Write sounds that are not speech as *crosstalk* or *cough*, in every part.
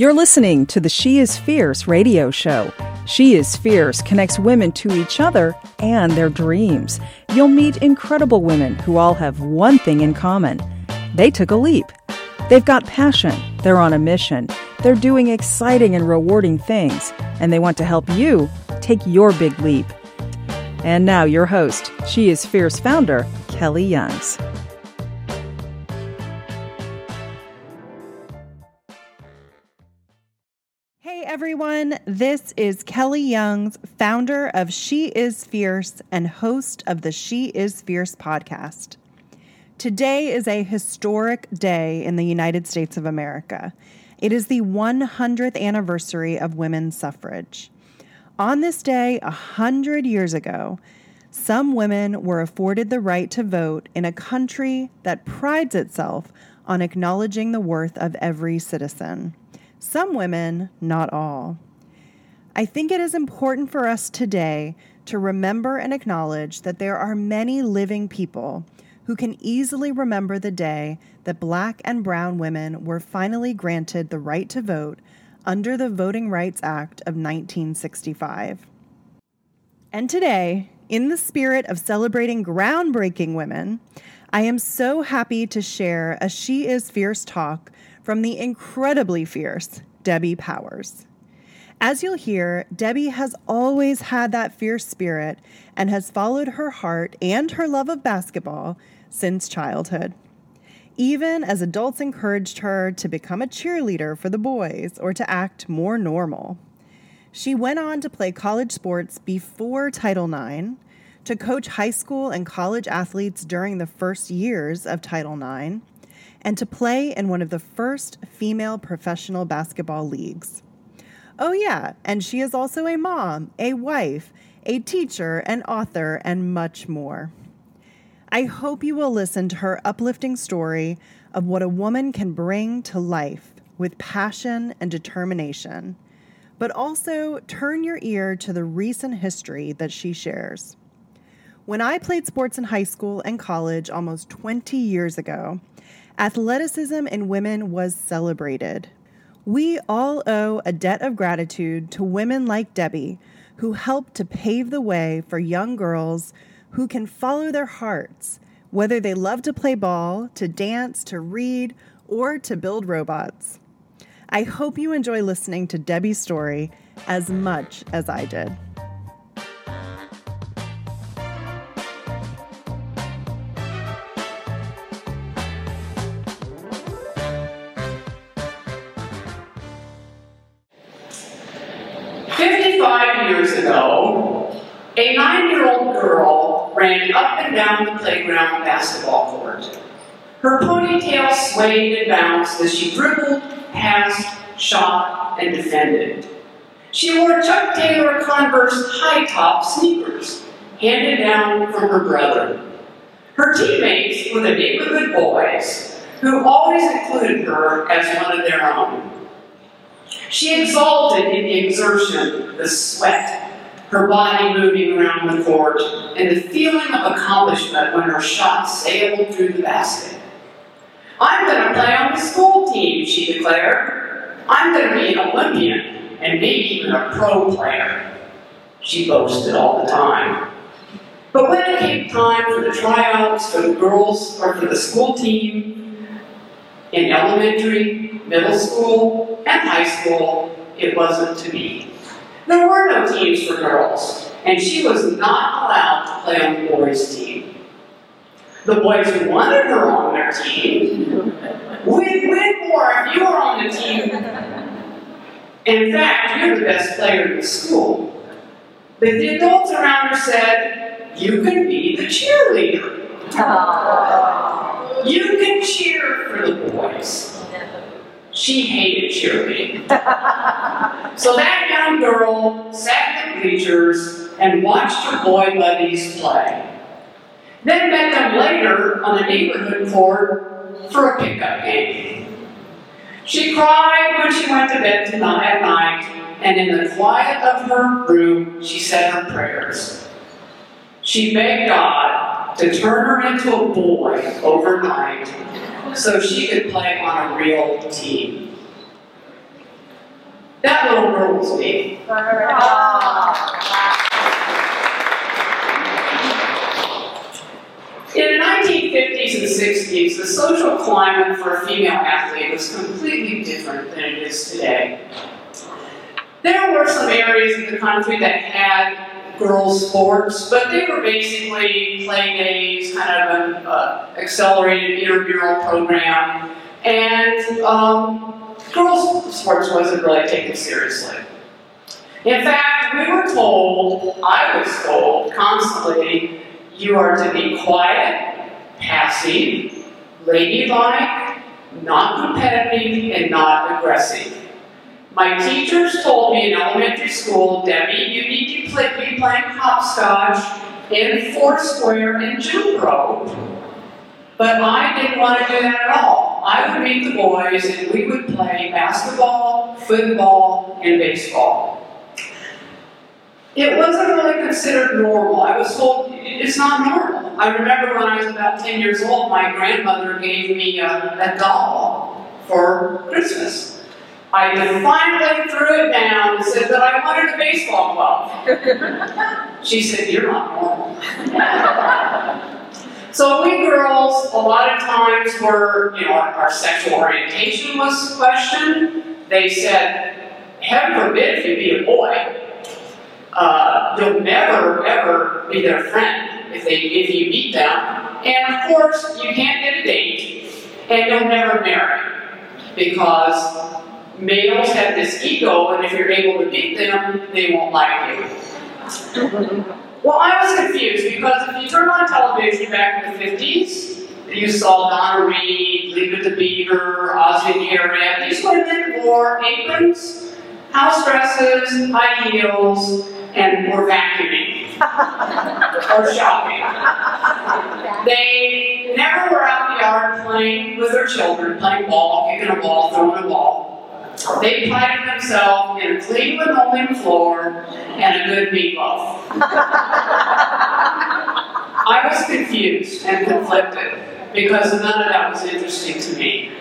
You're listening to the She is Fierce radio show. She is Fierce connects women to each other and their dreams. You'll meet incredible women who all have one thing in common they took a leap. They've got passion, they're on a mission, they're doing exciting and rewarding things, and they want to help you take your big leap. And now, your host, She is Fierce founder, Kelly Youngs. Everyone, this is Kelly Youngs, founder of She is Fierce and host of the She is Fierce podcast. Today is a historic day in the United States of America. It is the 100th anniversary of women's suffrage. On this day, a hundred years ago, some women were afforded the right to vote in a country that prides itself on acknowledging the worth of every citizen. Some women, not all. I think it is important for us today to remember and acknowledge that there are many living people who can easily remember the day that black and brown women were finally granted the right to vote under the Voting Rights Act of 1965. And today, in the spirit of celebrating groundbreaking women, I am so happy to share a She is Fierce talk from the incredibly fierce Debbie Powers. As you'll hear, Debbie has always had that fierce spirit and has followed her heart and her love of basketball since childhood. Even as adults encouraged her to become a cheerleader for the boys or to act more normal. She went on to play college sports before Title IX, to coach high school and college athletes during the first years of Title IX, and to play in one of the first female professional basketball leagues. Oh, yeah, and she is also a mom, a wife, a teacher, an author, and much more. I hope you will listen to her uplifting story of what a woman can bring to life with passion and determination, but also turn your ear to the recent history that she shares. When I played sports in high school and college almost 20 years ago, athleticism in women was celebrated. We all owe a debt of gratitude to women like Debbie, who helped to pave the way for young girls who can follow their hearts, whether they love to play ball, to dance, to read, or to build robots. I hope you enjoy listening to Debbie's story as much as I did. Ago, a nine-year-old girl ran up and down the playground basketball court. Her ponytail swayed and bounced as she dribbled, passed, shot, and defended. She wore Chuck Taylor Converse high-top sneakers, handed down from her brother. Her teammates were the neighborhood boys, who always included her as one of their own. She exulted in the exertion, the sweat, her body moving around the court, and the feeling of accomplishment when her shot sailed through the basket. I'm going to play on the school team, she declared. I'm going to be an Olympian and maybe even a pro player. She boasted all the time. But when it came time for the tryouts for the girls or for the school team, in elementary, middle school, and high school, it wasn't to be. There were no teams for girls, and she was not allowed to play on the boys' team. The boys wanted her on their team. We'd win more if you were on the team. In fact, you're the best player in the school. But the adults around her said, You can be the cheerleader. You can cheer for the boys. She hated cheerleading. so that young girl sat in the bleachers and watched her boy buddies play. Then met them later on the neighborhood court for a pickup game. She cried when she went to bed tonight at night, and in the quiet of her room, she said her prayers. She begged God to turn her into a boy overnight so she could play on a real team. That little girl was me. In the 1950s and 60s, the social climate for a female athlete was completely different than it is today. There were some areas of the country that had girls' sports, but they were basically play days, kind of an uh, accelerated intramural program, and um, girls' sports wasn't really taken seriously. In fact, we were told, I was told constantly, you are to be quiet, passive, ladylike, not competitive, and not aggressive. My teachers told me in elementary school, Debbie, you need to play, be playing hopscotch in Foursquare and Grove. But I didn't want to do that at all. I would meet the boys and we would play basketball, football, and baseball. It wasn't really considered normal. I was told it's not normal. I remember when I was about 10 years old, my grandmother gave me a, a doll for Christmas. I defiantly threw it down and said that I wanted a baseball glove. she said, You're not normal. *laughs* so we girls, a lot of times were, you know, our, our sexual orientation was questioned. They said, Heaven forbid if you be a boy. Uh, you'll never ever be their friend if they if you meet them. And of course, you can't get a date, and you'll never marry because males have this ego, and if you're able to beat them, they won't like you. Well, I was confused because if you turn on television back in the 50s, you saw Donna Reed, Leave to Beaver, and Harriet. These women wore aprons, house dresses, high heels, and were vacuuming *laughs* or shopping. They never were out in the yard playing with their children, playing ball, kicking a ball, throwing a ball. They prided themselves in a clean linoleum floor and a good meatloaf. I was confused and conflicted because none of that was interesting to me.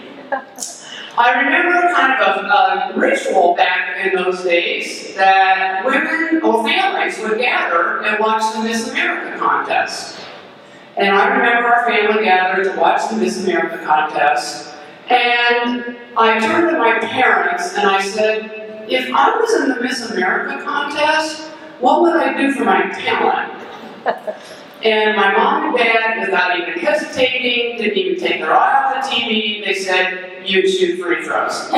I remember kind of a, a, ritual back in those days that women or families would gather and watch the Miss America contest. And I remember our family gathered to watch the Miss America contest. And I turned to my parents and I said, if I was in the Miss America contest, what would I do for my talent? *laughs* And my mom and dad, without even hesitating, didn't even take their eye off the TV, they said, you shoot free throws. *laughs*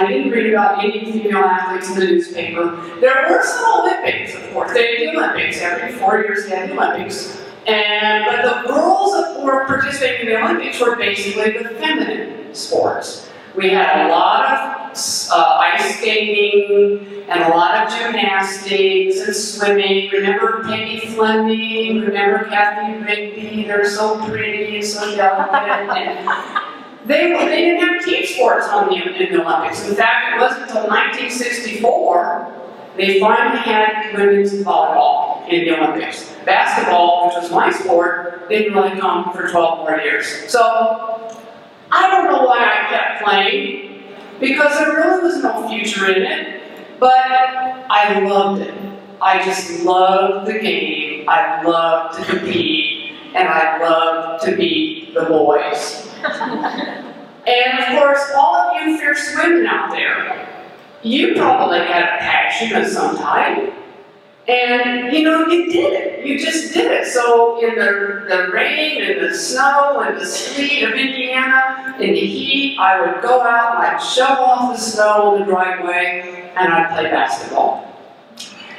I didn't read about any female athletes in the newspaper. There were some Olympics, of course. They had the Olympics. Every four years they had the Olympics. And but the that were participating in the Olympics were basically the feminine sports. We had a lot of uh, ice skating and a lot of gymnastics and swimming. Remember Peggy Fleming? Remember Cathy Rigby? They're so pretty and so delicate. They, they didn't have team sports on the, in the Olympics. In fact, it wasn't until 1964 they finally had women's volleyball in the Olympics. Basketball, which was my sport, didn't really come for 12 more years. So I don't know why I kept playing, because there really was no future in it, but I loved it. I just loved the game. I loved to compete, and I loved to beat the boys. *laughs* and of course, all of you fierce women out there, you probably had a passion of some type. And you know, you did it. You just did it. So in the, the rain and the snow and the sleet of Indiana, in the heat, I would go out and I'd shovel off the snow on the driveway and I'd play basketball.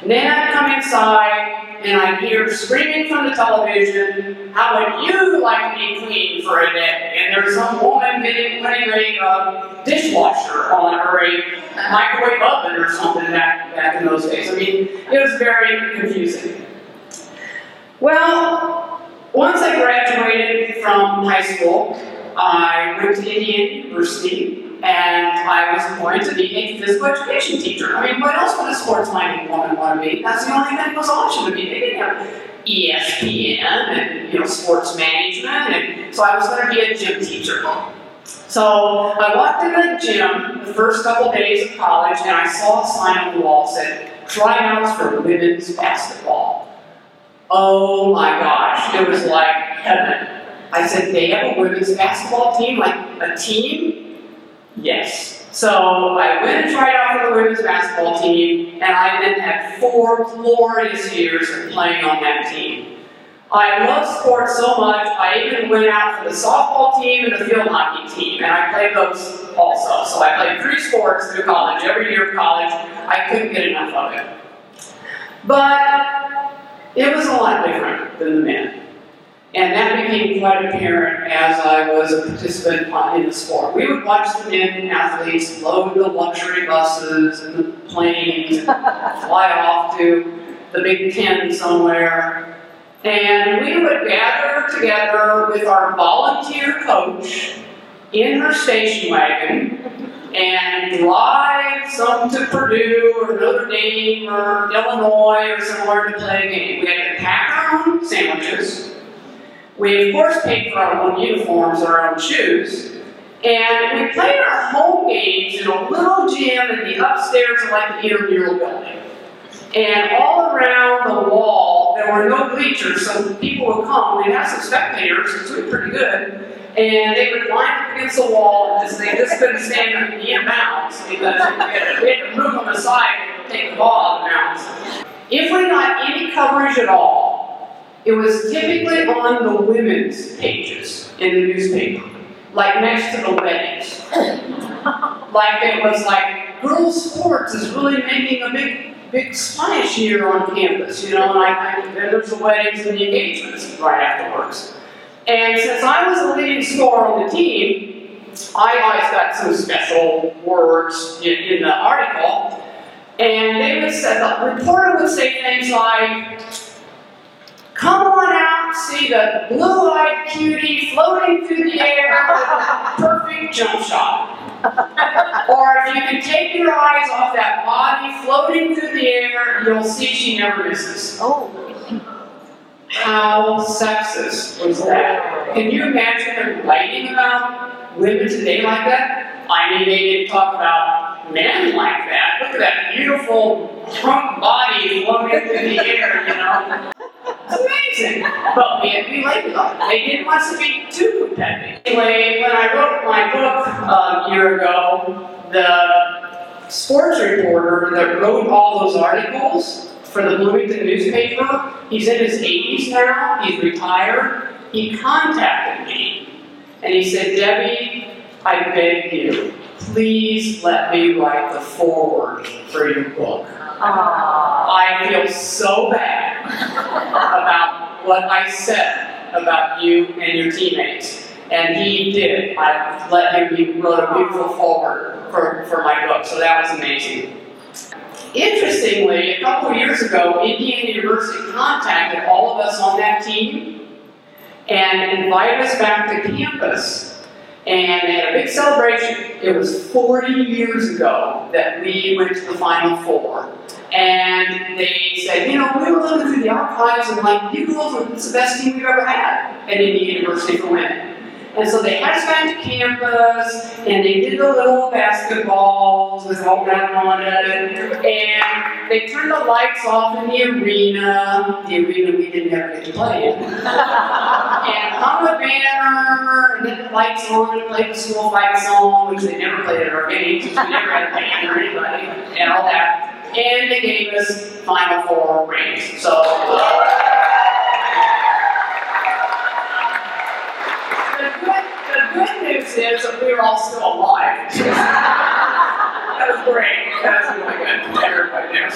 And then I'd come inside and I'd hear screaming from the television, how would you like to be queen for a day? And there's some woman getting, putting a uh, dishwasher on or a microwave oven or something back, back in those days. I mean, it was very confusing. Well, once I graduated from high school, I went to Indiana University and I was going to be a physical education teacher. I mean, what else would a sports-minded woman want to be? That's the only thing that was option to be. They didn't have ESPN and you know sports management, and so I was going to be a gym teacher. So I walked into the gym the first couple days of college and I saw a sign on the wall that said, tryouts for women's basketball. Oh my gosh, it was like heaven. I said, they have a women's basketball team, like a team? Yes. So I went and tried out for the women's basketball team, and I then had four glorious years of playing on that team. I love sports so much, I even went out for the softball team and the field hockey team, and I played those also. So I played three sports through college, every year of college. I couldn't get enough of it. But it was a lot different than the men. And that became quite apparent as I was a participant in the sport. We would watch the men athletes load the luxury buses and the planes and *laughs* fly off to the Big Ten somewhere. And we would gather together with our volunteer coach in her station wagon and drive some to Purdue or Notre Dame or Illinois or somewhere to play a game. We had to pack our own sandwiches. We, of course, paid for our own uniforms and our own shoes. And we played our home games in a little gym in the upstairs of like the intramural building. And all around the wall, there were no bleachers, so people would come. We'd have some spectators, which was pretty good. And they would line up against the wall and just, they just couldn't stand and be because we had, to move them aside and take the ball out of the bounds. If we got any coverage at all, it was typically on the women's pages in the newspaper, like next to the weddings. *laughs* like it was like girls' sports is really making a big big splash here on campus, you know, like and there's the weddings and the engagements right afterwards. And since I was the leading scorer on the team, I always got some special words in, in the article. And they would say, the reporter would say things like, Come on out, see the blue-eyed cutie floating through the air with *laughs* a perfect jump shot. *laughs* or if you can take your eyes off that body floating through the air, you'll see she never misses. Oh. How sexist was that? Can you imagine them writing about women today like that? I mean, they didn't talk about men like that. Look at that beautiful trunk body floating through the air, you know? *laughs* Amazing. But we had to be it. They didn't want us to be too competitive. Anyway, when I wrote my book uh, a year ago, the sports reporter that wrote all those articles for the Bloomington newspaper. He's in his 80s now, he's retired. He contacted me and he said, Debbie, I beg you, please let me write the foreword for your book. I feel so bad about what I said about you and your teammates. And he did. I let him, he wrote a beautiful foreword for, for my book, so that was amazing. Interestingly, a couple of years ago, Indiana University contacted all of us on that team and invited us back to campus. And they had a big celebration. It was 40 years ago that we went to the Final Four. And they said, you know, we were looking through the archives and like, you girls are the best team we've ever had at Indiana University for women. And so they had us back to campus, and they did the little basketballs with all that on it, and they turned the lights off in the arena, the arena we didn't ever get to play in, *laughs* and hung a banner, and then the lights on, and played the school fight song, which they never played at our games, because we never had a band or anybody, and all that. And they gave us Final Four rings. So. Uh, news is that we are all still alive. *laughs* that was great. That was really good. Everybody there.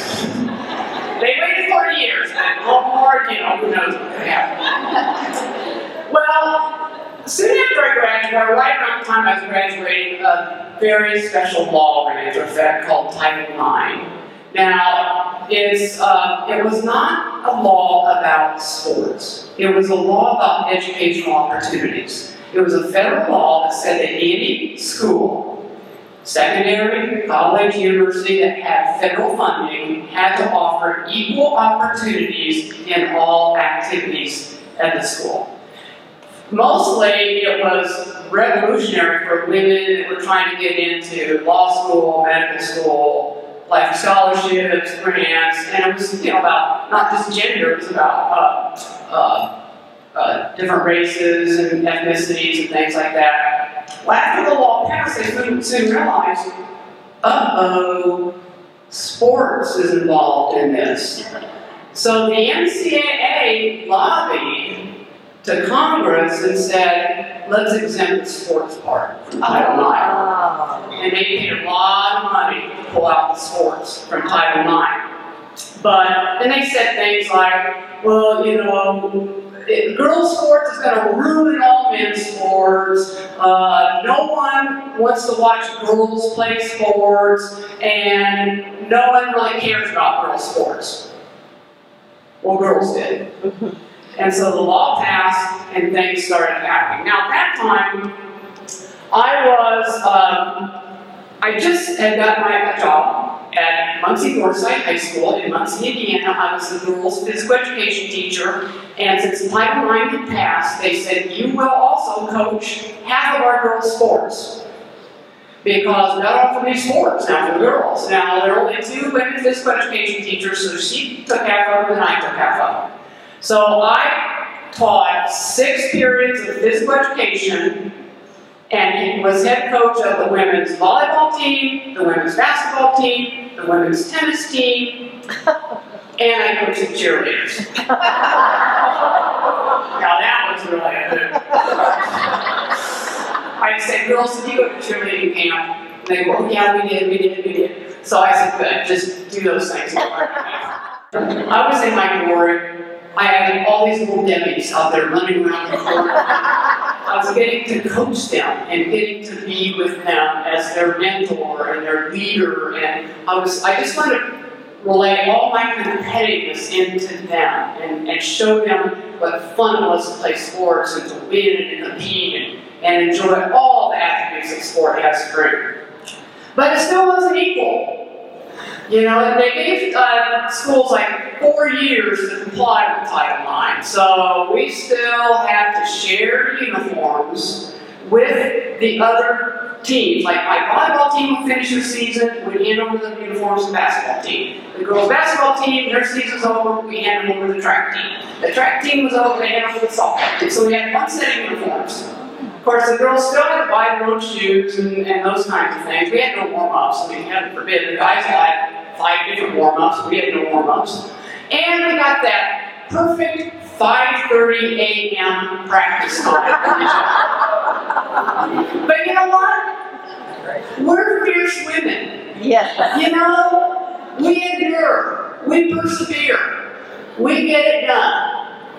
They waited 40 years, and little more, you know, who knows what could happen. Well, soon after I graduated, right around the time I was graduating, a very special law went into effect called Title IX. Now, it's, uh, it was not a law about sports. It was a law about educational opportunities. It was a federal law that said that any school, secondary, college, university that had federal funding had to offer equal opportunities in all activities at the school. Mostly it was revolutionary for women that were trying to get into law school, medical school, like scholarships, grants, and it was you know about not just gender, it was about uh, uh, uh, different races and ethnicities and things like that. Well, after the law passed, they soon, soon realized, uh-oh, sports is involved in this. So the NCAA lobbied to Congress and said, let's exempt the sports part from Title IX. And they paid a lot of money to pull out the sports from Title IX. But then they said things like, well, you know, it, girls' sports is going to ruin all men's sports. Uh, no one wants to watch girls play sports, and no one really cares about girls' sports. Well, girls did. *laughs* And so the law passed, and things started happening. Now, at that time, I was, um, I just had gotten my job at Muncie Northside High School in Muncie, Indiana. I was the girls' physical education teacher, and since Title IX had passed, they said, you will also coach half of our girls' sports. Because not all for me sports now for the girls. Now, there are only two women physical education teachers, so she took half of them and I took half of them. So I taught six periods of physical education and he was head coach of the women's volleyball team, the women's basketball team, the women's tennis team, *laughs* and I coached the cheerleaders. *laughs* now that was really good. I said, girls, did you go to cheerleading camp? And they go, oh, yeah, we did, we did, we did. So I said, good, just do those things. I was in my glory. I had all these little Debbies out there running around the court. *laughs* I was getting to coach them and getting to be with them as their mentor and their leader. And I was, I just wanted to relay all my competitiveness into them and, and show them what fun it was to play sports and to win and compete and and enjoy all the attributes that sport has to bring. But it still wasn't equal. You know, and they gave uh, schools like four years to comply with Title IX. So we still had to share uniforms with the other teams. Like my volleyball team would finish their season, we'd hand over the uniforms to the basketball team. The girls' basketball team, their season's over, we hand them over to the track team. The track team was over, they hand over the softball team. So we had one set of uniforms Of course, the girls still had to buy their own shoes and, and those kinds of things. We had no warm-ups. I mean, heaven forbid, the guys had five different warm-ups. We had no warm-ups. And we got that perfect 5.30 a.m. practice time. but you know what? We're fierce women. Yes. You know, we endure. We persevere. We get it done.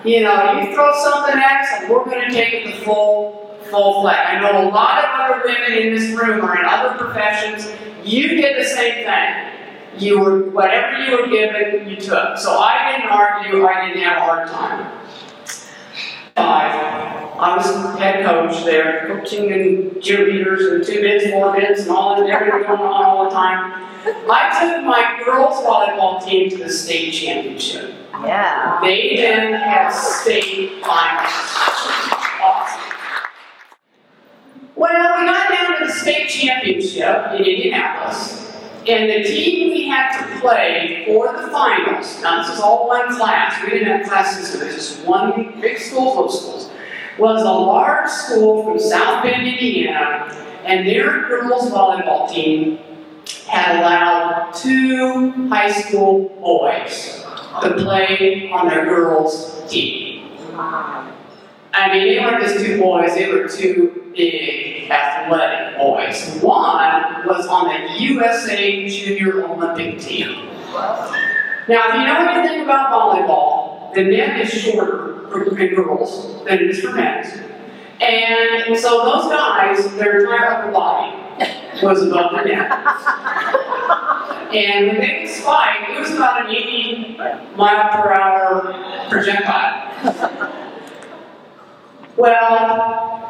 You know, you throw something at us and we're going to take it to full full flag. I know a lot of other women in this room are in other professions. You did the same thing. You were, whatever you were given, you took. So I didn't argue, I didn't have a hard time. I was head coach there, coaching and cheerleaders and two bids, four bids, and all that, everything going on all the time. I took my girls volleyball team to the state championship. Yeah. They then had state finals. Awesome. Well, we got down to the state championship in Indianapolis, and the team we had to play for the finals, now this is all one class, we didn't have class system, it was just one big school, little schools, was a large school from South Bend, Indiana, and their girls volleyball team had allowed two high school boys to play on their girls' team. I mean, they weren't just two boys, they were two big athletic boys. One was on the USA Junior Olympic team. Now, if you know anything about volleyball, the net is shorter for girls than it is for men. And so those guys, their entire upper body was above the net. and they would spike, it was about an 80 mile per hour projectile. Well,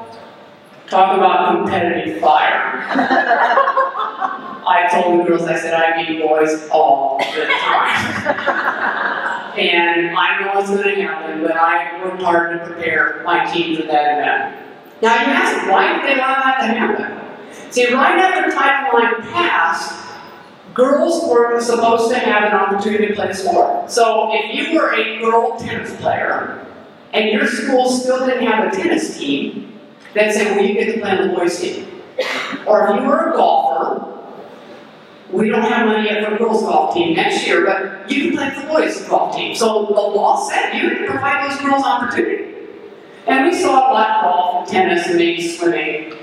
talk about competitive fire. I told the girls, I said, I beat boys all the time. and I know what's going to happen, but I worked hard to prepare my team for that event. Now you ask, why did they allow that to happen? See, right after Title IX passed, girls were supposed to have an opportunity to play sport. So if you were a girl tennis player and your school still didn't have a tennis team, they'd say, well, you get to play on the boys' team. Or if you were a golfer, we don't have money yet for a girls' golf team next year, but you can play for the boys' golf team. So the law said you can provide those girls opportunity. And we saw a lot of golf, tennis, and maybe swimming.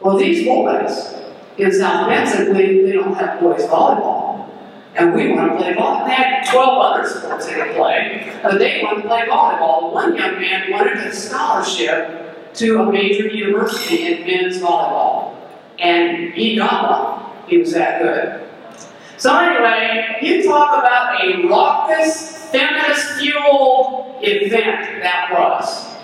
Well, these boys in South Bend said, we, we don't have boys volleyball. And we want to play volleyball. They had 12 other sports they could play, but they wanted to play volleyball. One young man wanted a scholarship to a major university in men's volleyball. And he got one. He was that good. So anyway, you talk about a raucous, feminist-fueled event that was.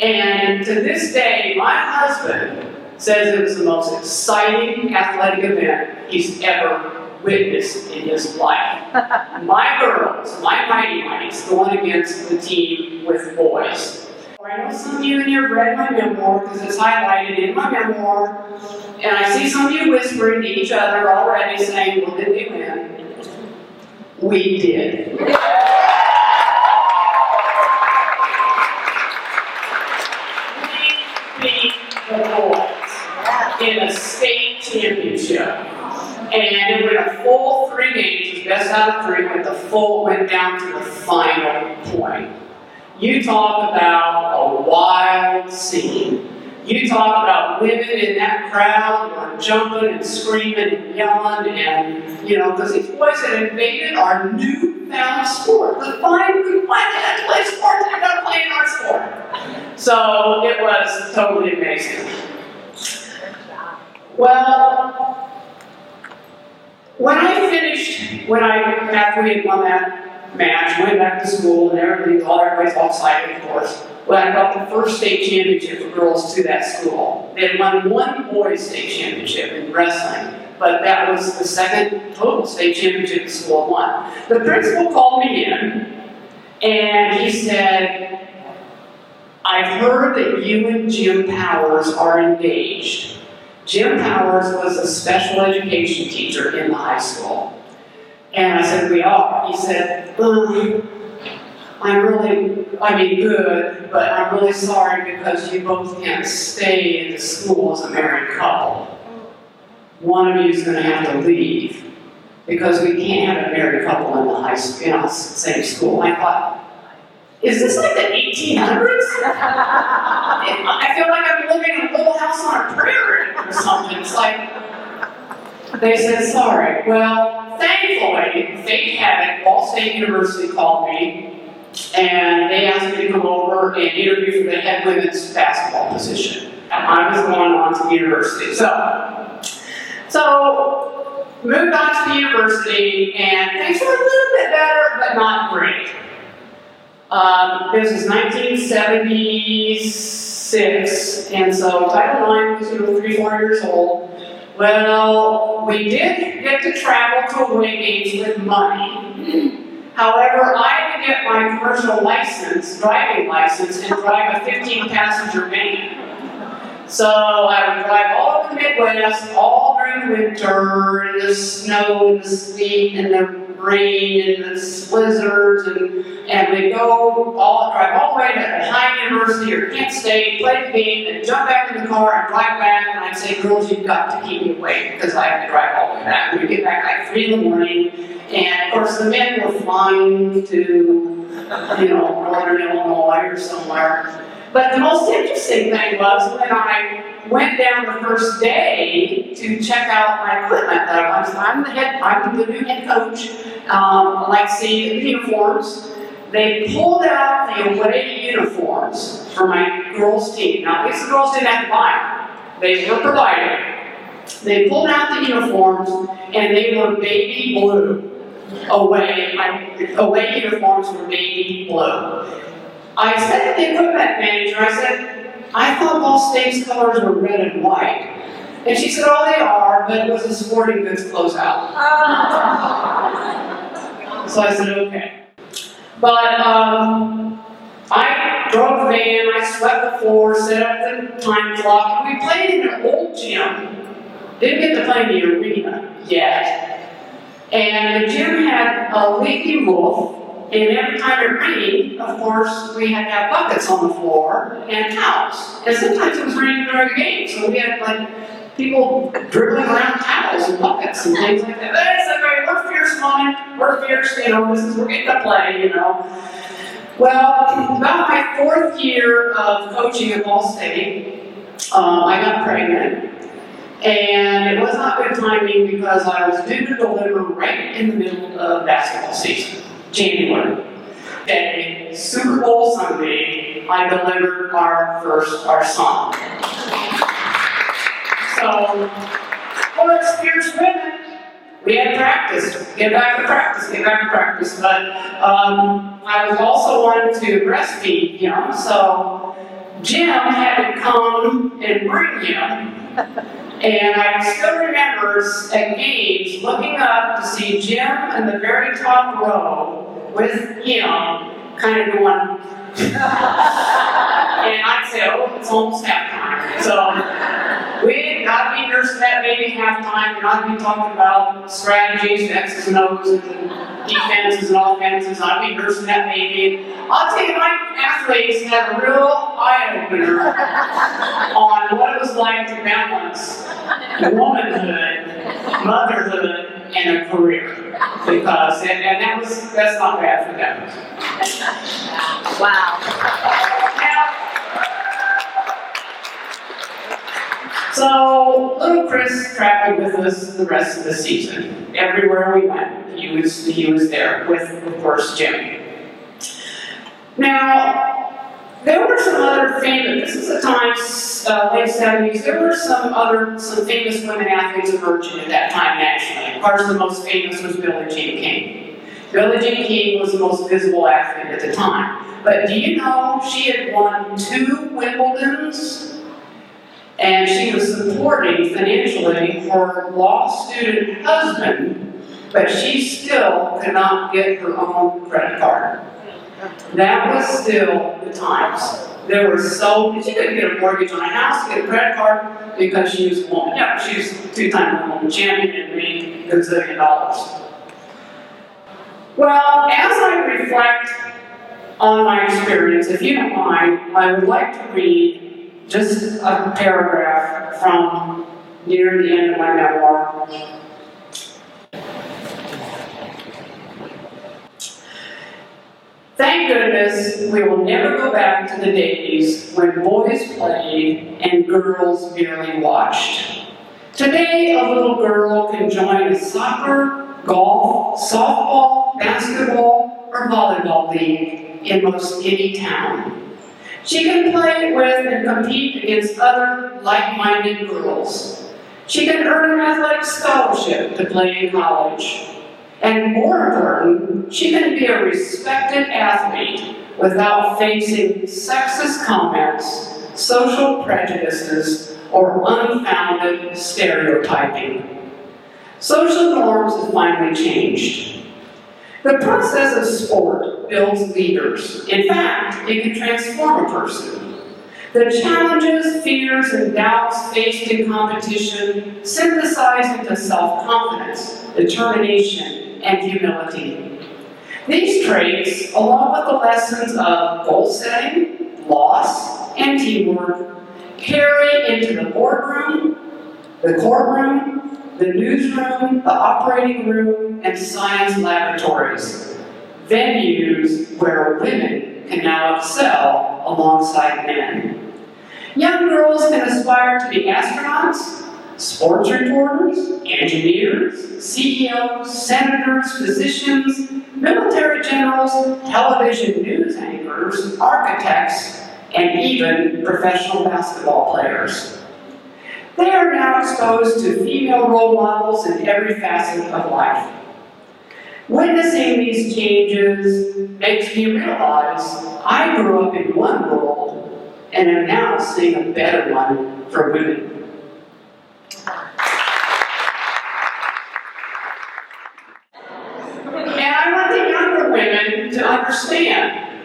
And to this day, my husband says it was the most exciting athletic event he's ever witnessed in his life. *laughs* my girls, my mighty mighties, going against the team with boys. I know some of you in here read my memoir because it's highlighted in my memoir, and I see some of you whispering to each other already saying, Well, did they win? We did. We beat the boys in a state championship. And it went a full three games, best out of three, went the full, went down to the final point. You talk about a wild scene. You talk about women in that crowd who are jumping and screaming and yelling, and you know, because these boys had invaded our newfound sport. The fine, we finally had to play sports, they're not playing our sport. So it was totally amazing. Well, when I finished, when I after we had won that match, went back to school and everything, all everybody's all excited, of course. Well, I got the first state championship for girls to that school. They had won one boys state championship in wrestling, but that was the second total state championship the school won. The principal called me in and he said, I've heard that you and Jim Powers are engaged. Jim Powers was a special education teacher in the high school. And I said, we are. He said, um, I'm really, I mean, good, but I'm really sorry because you both can't stay in the school as a married couple. One of you is going to have to leave because we can't have a married couple in the high school, in the same school. I thought, is this like the 1800s? I feel like I'm living in a little house on a prairie or something. It's like, they said, sorry. Well, thankfully, fate had. Ball State University called me, and they asked me to come over and interview for the head women's basketball position. And I was going on to the university. So, so moved on to the university, and things were a little bit better, but not great. Um, this was 1976, and so Title IX was, you know, three, four years old. Well, we did get to travel to games with money. However, I had to get my commercial license, driving license, and drive a 15-passenger van. So I would drive all over the Midwest, all during the winter, in the snow, and the sleet, and the rain, and the blizzards, and, and we'd go all drive all the way to Ohio University or Kent State, play the game, and jump back in the car and drive back. And I'd say, "Girls, you've got to keep me awake because I have to drive all the way back." We'd get back like three in the morning, and of course the men were flying to, you know, Northern Illinois or somewhere. But the most interesting thing was when I went down the first day to check out my equipment. That I was, I'm the head, I'm the new head coach. Um, I like seeing the uniforms. They pulled out the away uniforms for my girls' team. Now, these girls didn't have to buy them; they were provided. They pulled out the uniforms, and they were baby blue. Away, away uniforms were baby blue. I said to the equipment manager, I said, I thought Ball State's colors were red and white. And she said, oh, they are, but it was a sporting goods closeout. *laughs* so I said, okay. But um, I drove the van, I swept the floor, set up the time clock, and we played in an old gym. Didn't get to play in the arena yet. And the gym had a leaky roof, and every time it rained, of course, we had to have buckets on the floor and towels. And sometimes it was raining during the game, so we had like people dribbling around towels and buckets and things like that. It's okay, we're fierce women, we're fierce, you know, this is, we're getting to play, you know. Well, about my fourth year of coaching at Ball State, um, I got pregnant. And it was not good timing because I was due to deliver right in the middle of basketball season, January. Day, Super Bowl Sunday, I delivered our first, our son. So, well, it's women. We had practice, get back to practice, get back to practice. But um, I was also one to breastfeed him, so Jim had to come and bring him. And I still remember at games looking up to see Jim in the very top row with him, kind of going, *laughs* and I'd say, oh, it's almost halftime. So we got to be nursing that baby halftime, and I'd be talking about strategies, and X's and O's, and defenses and offenses. I'd be nursing that baby. I'll tell you, my athletes had a real eye opener on what it was like to balance womanhood, motherhood, and a career. Because, and, and that was, that's not bad for them. Wow. Now, so little Chris traveled with us the rest of the season. Everywhere we went, he was he was there with, of course, Jim. Now, there were some other famous. This is the time, uh, late seventies. There were some other some famous women athletes emerging at that time nationally. Of course, the most famous was Billie Jean King. Billie Jean King was the most visible athlete at the time. But do you know she had won two Wimbledons? And she was supporting financially her law student husband, but she still could not get her own credit card. That was still the times. There were so she couldn't get a mortgage on a house, get a credit card because she was a woman. Yeah, she was two-time Wimbledon champion and made a gazillion dollars. Well, as I reflect on my experience, if you don't mind, I would like to read just a paragraph from near the end of my memoir. Thank goodness we will never go back to the days when boys played and girls merely watched. Today, a little girl can join a soccer, golf, softball, basketball, or volleyball league in most any town. She can play with and compete against other like-minded girls. She can earn an athletic scholarship to play in college. And more important, she can be a respected athlete without facing sexist comments, social prejudices, or unfounded stereotyping. Social norms have finally changed. The process of sport builds leaders. In fact, it can transform a person. The challenges, fears, and doubts faced in competition synthesize into self-confidence, determination, and humility. These traits, along with the lessons of goal setting, loss, and teamwork, carry into the boardroom, the courtroom, the newsroom, the operating room, and science laboratories. Venues where women can now excel alongside men. Young girls can aspire to be astronauts, sports reporters, engineers, CEOs, senators, physicians, military generals, television news anchors, architects, and even professional basketball players. They are now exposed to female role models in every facet of life. Witnessing these changes makes me realize I grew up in one world and am now seeing a better one for women. And I want the younger women to understand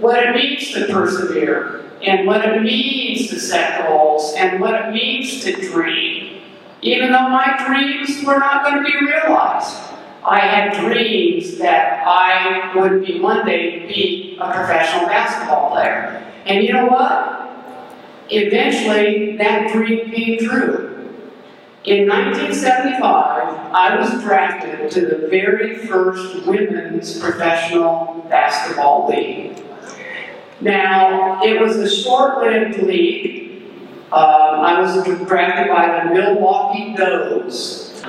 what it means to persevere and what it means to set goals and what it means to dream. Even though my dreams were not going to be realized, I had dreams that I would be one day be a professional basketball player. And you know what? Eventually, that dream came true. In 1975, I was drafted to the very first women's professional basketball league. Now, it was a short-lived league. Um, I was drafted by the Milwaukee Does.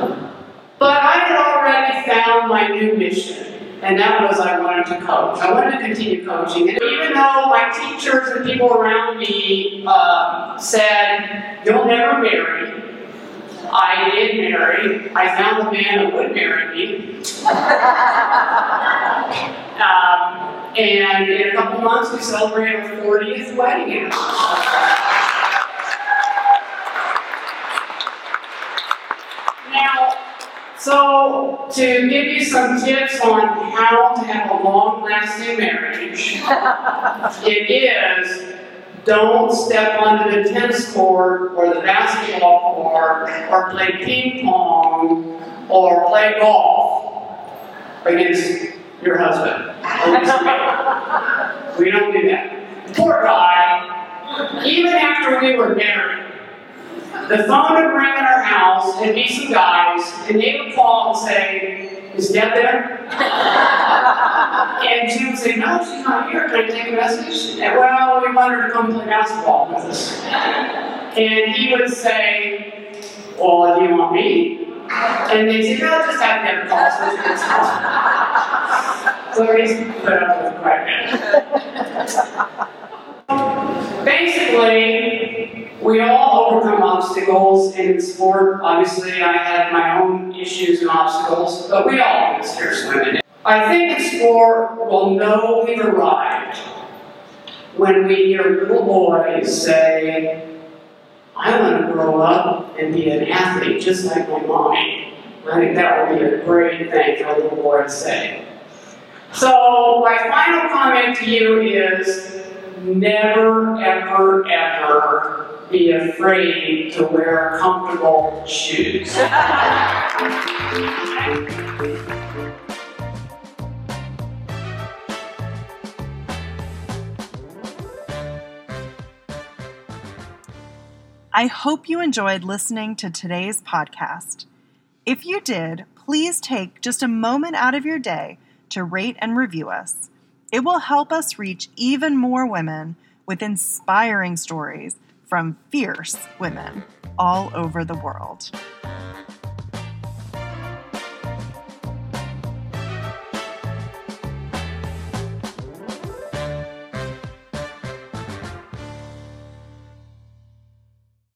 But I had already found my new mission, and that was I wanted to coach. I wanted to continue coaching. And even though my teachers and people around me uh, said, you'll never marry, I did marry. I found the man who would marry me. *laughs* um, and in a couple months, we celebrate our 40th wedding anniversary. Now, so to give you some tips on how to have a long-lasting marriage, *laughs* it is don't step onto the tennis court or the basketball court or play ping pong or play golf against your husband. we don't do that. Poor guy, even after we were married, the phone would ring at our house, and be some guys, and they would call and say, Is Deb there? *laughs* and she would say, No, she's not here. Can I take a message? And, well, we want her to come play basketball with us. And he would say, Well, do you want me? And they say, No, just have Deb call. So, he's put up with bit. Basically, we all overcome obstacles in sport. Obviously, I had my own issues and obstacles, but we all do as women. I think in sport we'll know we've arrived when we hear little boys say, I want to grow up and be an athlete just like my mommy. I think that would be a great thing for a little boy to say. So, my final comment to you is never, ever, ever be afraid to wear comfortable shoes. *laughs* I hope you enjoyed listening to today's podcast. If you did, please take just a moment out of your day to rate and review us. It will help us reach even more women with inspiring stories from fierce women all over the world.